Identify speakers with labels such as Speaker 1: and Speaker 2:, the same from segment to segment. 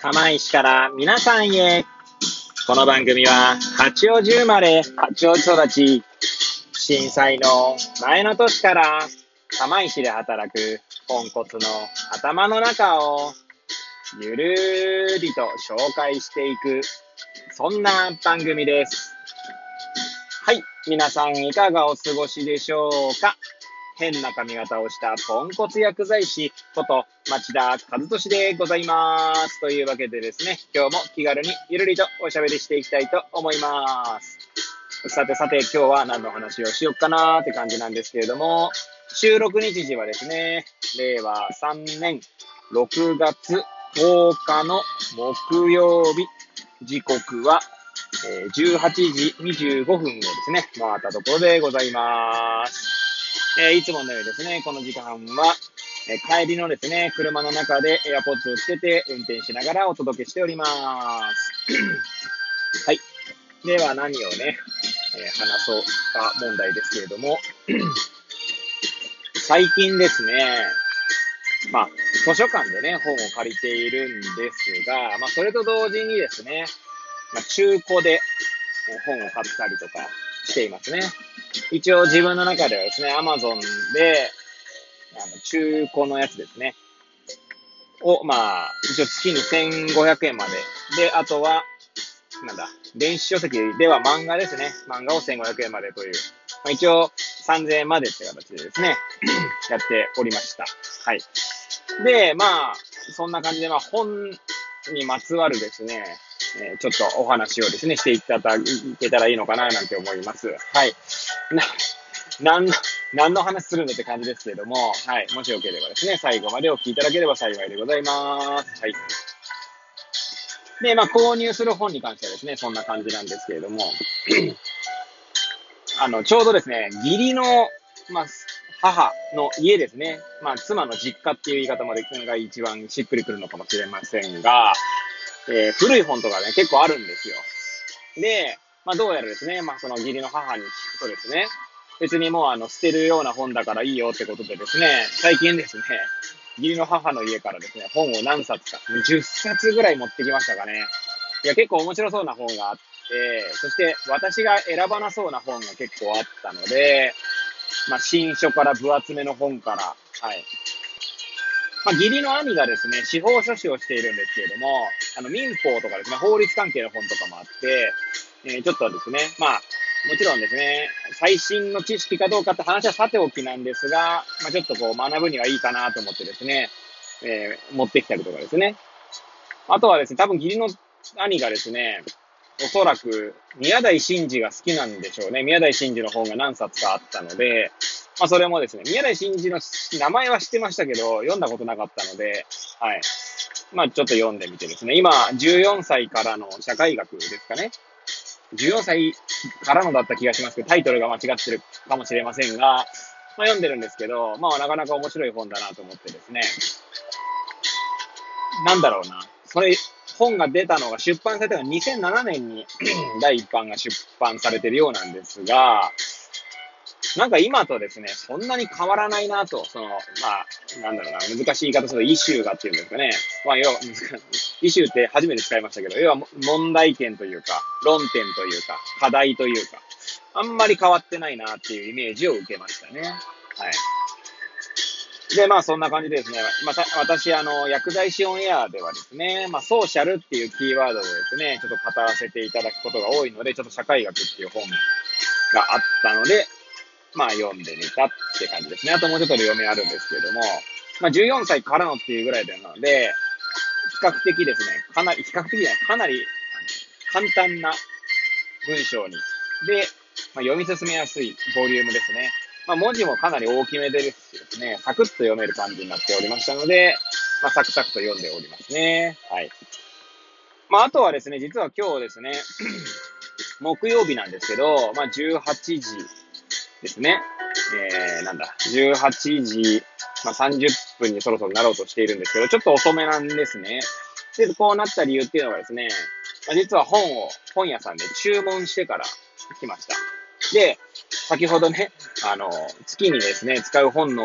Speaker 1: 釜石から皆さんへ。この番組は、八王子生まれ、八王子育ち、震災の前の年から釜石で働くポンコツの頭の中をゆるりと紹介していく、そんな番組です。はい。皆さんいかがお過ごしでしょうか？変な髪型をしたポンコツ薬剤師こと町田和俊でございます。というわけでですね、今日も気軽にゆるりとおしゃべりしていきたいと思います。さてさて今日は何の話をしよっかなーって感じなんですけれども、収録日時はですね、令和3年6月10日の木曜日、時刻は18時25分をですね、回ったところでございます。え、いつものようにですね、この時間は、え、帰りのですね、車の中で AirPods をつけて運転しながらお届けしております。はい。では何をね、え、話そうか問題ですけれども、最近ですね、まあ、図書館でね、本を借りているんですが、まあ、それと同時にですね、まあ、中古で本を買ったりとかしていますね。一応自分の中ではですね、アマゾンで、あの、中古のやつですね。を、まあ、一応月に1500円まで。で、あとは、なんだ、電子書籍では漫画ですね。漫画を1500円までという。まあ、一応3000円までって形でですね、やっておりました。はい。で、まあ、そんな感じで、まあ、本にまつわるですね、えー、ちょっとお話をですね、していただけたらいいのかな、なんて思います。はい。な、何の、何の話するんだって感じですけれども、はい。もしよければですね、最後までお聞きいただければ幸いでございます。はい。で、まあ、購入する本に関してはですね、そんな感じなんですけれども、あの、ちょうどですね、義理の、まあ、母の家ですね。まあ、妻の実家っていう言い方までが一番しっくりくるのかもしれませんが、えー、古い本とかね、結構あるんですよ。で、まあ、どうやらですね、まあ、その義理の母に聞くとですね、別にもうあの、捨てるような本だからいいよってことでですね、最近ですね、義理の母の家からですね、本を何冊か、10冊ぐらい持ってきましたかね。いや、結構面白そうな本があって、そして私が選ばなそうな本が結構あったので、まあ、新書から分厚めの本から、はい。まあ、義理の兄がですね、司法書士をしているんですけれども、あの、民法とかですね、法律関係の本とかもあって、えー、ちょっとですね、まあ、もちろんですね、最新の知識かどうかって話はさておきなんですが、まあ、ちょっとこう学ぶにはいいかなと思ってですね、えー、持ってきたりとかですね。あとはですね、多分義理の兄がですね、おそらく宮台真司が好きなんでしょうね。宮台真司の本が何冊かあったので、まあそれもですね、宮台真司の名前は知ってましたけど、読んだことなかったので、はい。まあちょっと読んでみてですね、今、14歳からの社会学ですかね。14歳からのだった気がしますけど、タイトルが間違ってるかもしれませんが、まあ読んでるんですけど、まあなかなか面白い本だなと思ってですね、なんだろうな。それ、本が出たのが、出版されたのが2007年に第一版が出版されてるようなんですが、なんか今とですね、そんなに変わらないなと、その、まあ、なんだろうな、難しい言い方すると、イシューがっていうんですかね。まあ、要は、イシューって初めて使いましたけど、要は問題点というか、論点というか、課題というか、あんまり変わってないなっていうイメージを受けましたね。はい。で、まあそんな感じでですね、また、私、あの、薬剤師オンエアではですね、まあソーシャルっていうキーワードでですね、ちょっと語らせていただくことが多いので、ちょっと社会学っていう本があったので、まあ読んでみたって感じですね。あともうちょっとで読みあるんですけども、まあ14歳からのっていうぐらいなので、比較的ですね、かなり、比較的じゃない、かなり簡単な文章に、で、まあ、読み進めやすいボリュームですね。まあ、文字もかなり大きめですしですね、サクッと読める感じになっておりましたので、まあ、サクサクと読んでおりますね。はい。まあ、あとはですね、実は今日ですね、木曜日なんですけど、まあ、18時ですね。えー、なんだ、18時、まあ、30分にそろそろなろうとしているんですけど、ちょっと遅めなんですね。で、こうなった理由っていうのがですね、まあ、実は本を本屋さんで注文してから来ました。で、先ほどね、あの、月にですね、使う本の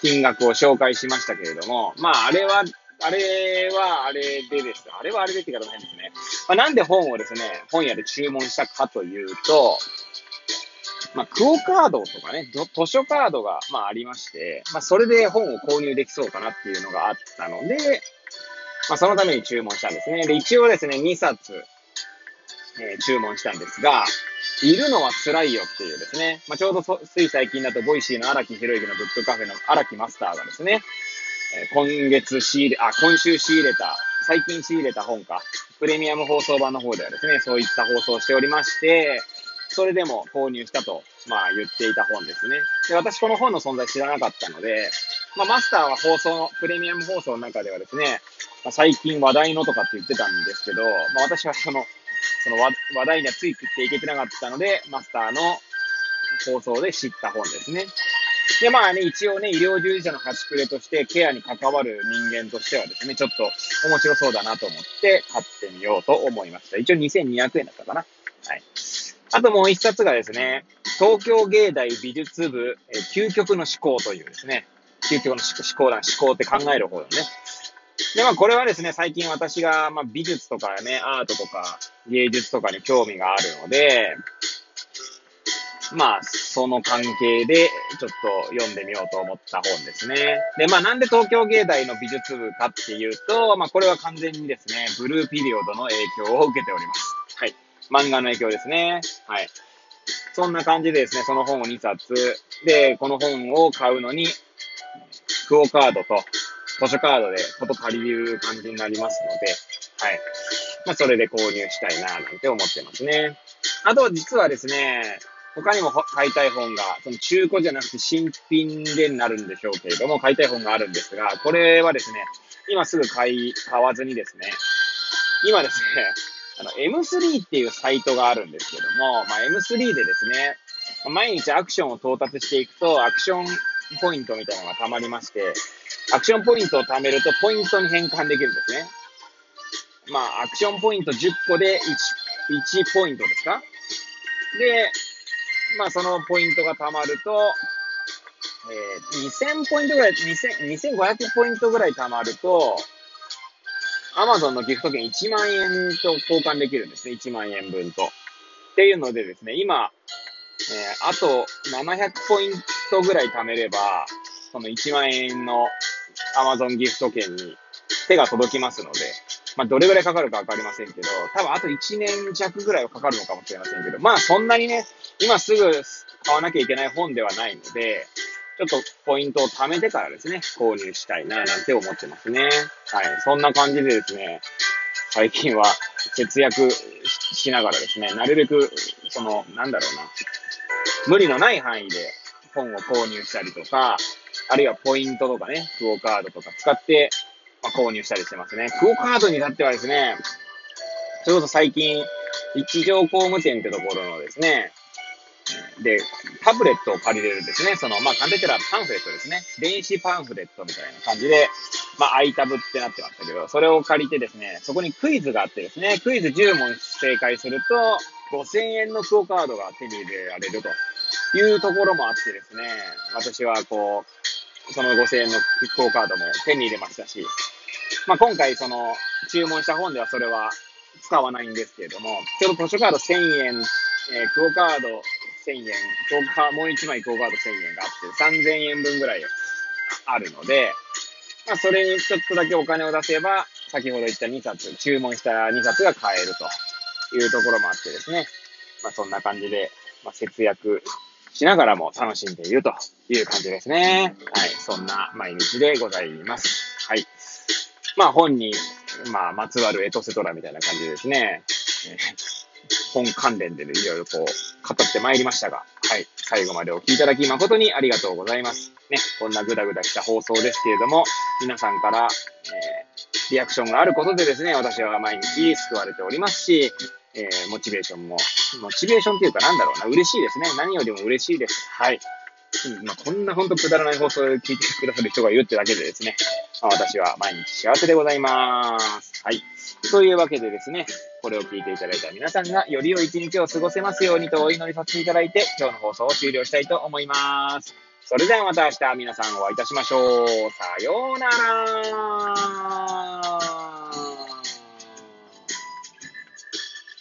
Speaker 1: 金額を紹介しましたけれども、まあ、あれはあれはあれでです。あれはあれでって言い方変ですね。まあ、なんで本をですね、本屋で注文したかというと、まあ、クオカードとかね、図書カードが、まあ、ありまして、まあ、それで本を購入できそうかなっていうのがあったので、まあ、そのために注文したんですね。で、一応ですね、2冊、えー、注文したんですが、いるのは辛いよっていうですね、まあ、ちょうどつい最近だと、 Voicy の荒木博行のブックカフェの荒木マスターがですね、えー、今月仕入れ、あ、今週仕入れた、最近仕入れた本か、プレミアム放送版の方ではですね、そういった放送をしておりまして、それでも購入したと、まあ言っていた本ですね。で、私この本の存在知らなかったので、まあマスターは放送、プレミアム放送の中ではですね、まあ、最近話題のとかって言ってたんですけど、まあ私はその、その話題にはついていっていけてなかったので、マスターの放送で知った本ですね。で、まあね、一応ね、医療従事者の端くれとして、ケアに関わる人間としてはですね、ちょっと面白そうだなと思って買ってみようと思いました。一応2200円だったかな。はい。あともう一冊がですね、東京芸大美術部、え究極の思考というですね、究極の思考だ、思考って考える方だね。で、まあこれはですね、最近私が、まあ、美術とかね、アートとか芸術とかに興味があるので、まあ、その関係で、ちょっと読んでみようと思った本ですね。で、まあ、なんで東京芸大の美術部かっていうと、まあ、これは完全にですね、ブルーピリオドの影響を受けております。漫画の影響ですね。はい。そんな感じでですね、その本を2冊。で、この本を買うのに、クオカードと図書カードでこと借りる感じになりますので、はい。まあ、それで購入したいな、なんて思ってますね。あと、実はですね、他にも買いたい本が、その中古じゃなくて新品でなるんでしょうけれども、買いたい本があるんですが、これはですね、今すぐ買い、買わずにですね、今ですね、あの、M3 っていうサイトがあるんですけども、まあ、M3 でですね、毎日アクションを到達していくと、アクションポイントみたいなのが溜まりまして、アクションポイントを貯めると、ポイントに変換できるんですね。まあ、アクションポイント10個で 1, 1ポイントですか？で、まあ、そのポイントが貯まると、えー、2000ポイントぐらい、2500ポイントぐらい貯まると、アマゾンのギフト券1万円と交換できるんですね。1万円分と。っていうのでですね、今、えー、あと700ポイントぐらい貯めれば、その1万円のアマゾンギフト券に手が届きますので、まあ、どれぐらいかかるかわかりませんけど、多分あと1年弱ぐらいはかかるのかもしれませんけど、まあそんなにね、今すぐ買わなきゃいけない本ではないので、ちょっとポイントを貯めてからですね、購入したいな、なんて思ってますね。はい。そんな感じでですね、最近は節約しながらですね、なるべく、その、なんだろうな、無理のない範囲で本を購入したりとか、あるいはポイントとかね、クオカードとか使って、ま、購入したりしてますね。クオカードに至ってはですね、それこそ最近、一条工務店ってところのですね、で、タブレットを借りれるんですね。その、まあ、簡単に言ったらパンフレットですね。電子パンフレットみたいな感じで、まあ、iTab ってなってましたけど、それを借りてですね、そこにクイズがあってですね、クイズ10問正解すると、5000円のクオカードが手に入れられるというところもあってですね、私はこう、その5000円のクオカードも手に入れましたし、まあ、今回その、注文した本ではそれは使わないんですけれども、ちょうど図書カード1000円、えー、クオカード1000円、もう1枚クオカード1000円があって、3000円分ぐらいあるので、まあ、それにちょっとだけお金を出せば、先ほど言った2冊、注文した2冊が買えるというところもあってですね、まあ、そんな感じで、まあ、節約しながらも楽しんでいるという感じですね。はい。そんな毎日でございます。はい。まあ本に、まあ、まつわるエトセトラみたいな感じですね。本関連でいろいろこう、語ってまいりましたが、はい。最後までお聴きいただき誠にありがとうございます。ね。こんなぐだぐだした放送ですけれども、皆さんから、えー、リアクションがあることでですね、私は毎日救われておりますし、えー、モチベーションも、モチベーションっていうかなんだろうな、嬉しいですね。何よりも嬉しいです。はい。うん、まあ、こんなほんとくだらない放送を聞いてくださる人がいるってだけでですね、まあ、私は毎日幸せでございます。はい。というわけでですね、これを聞いていただいた皆さんがより良い一日を過ごせますようにとお祈りさせていただいて、今日の放送を終了したいと思います。それではまた明日皆さんお会いいたしましょう。さようなら。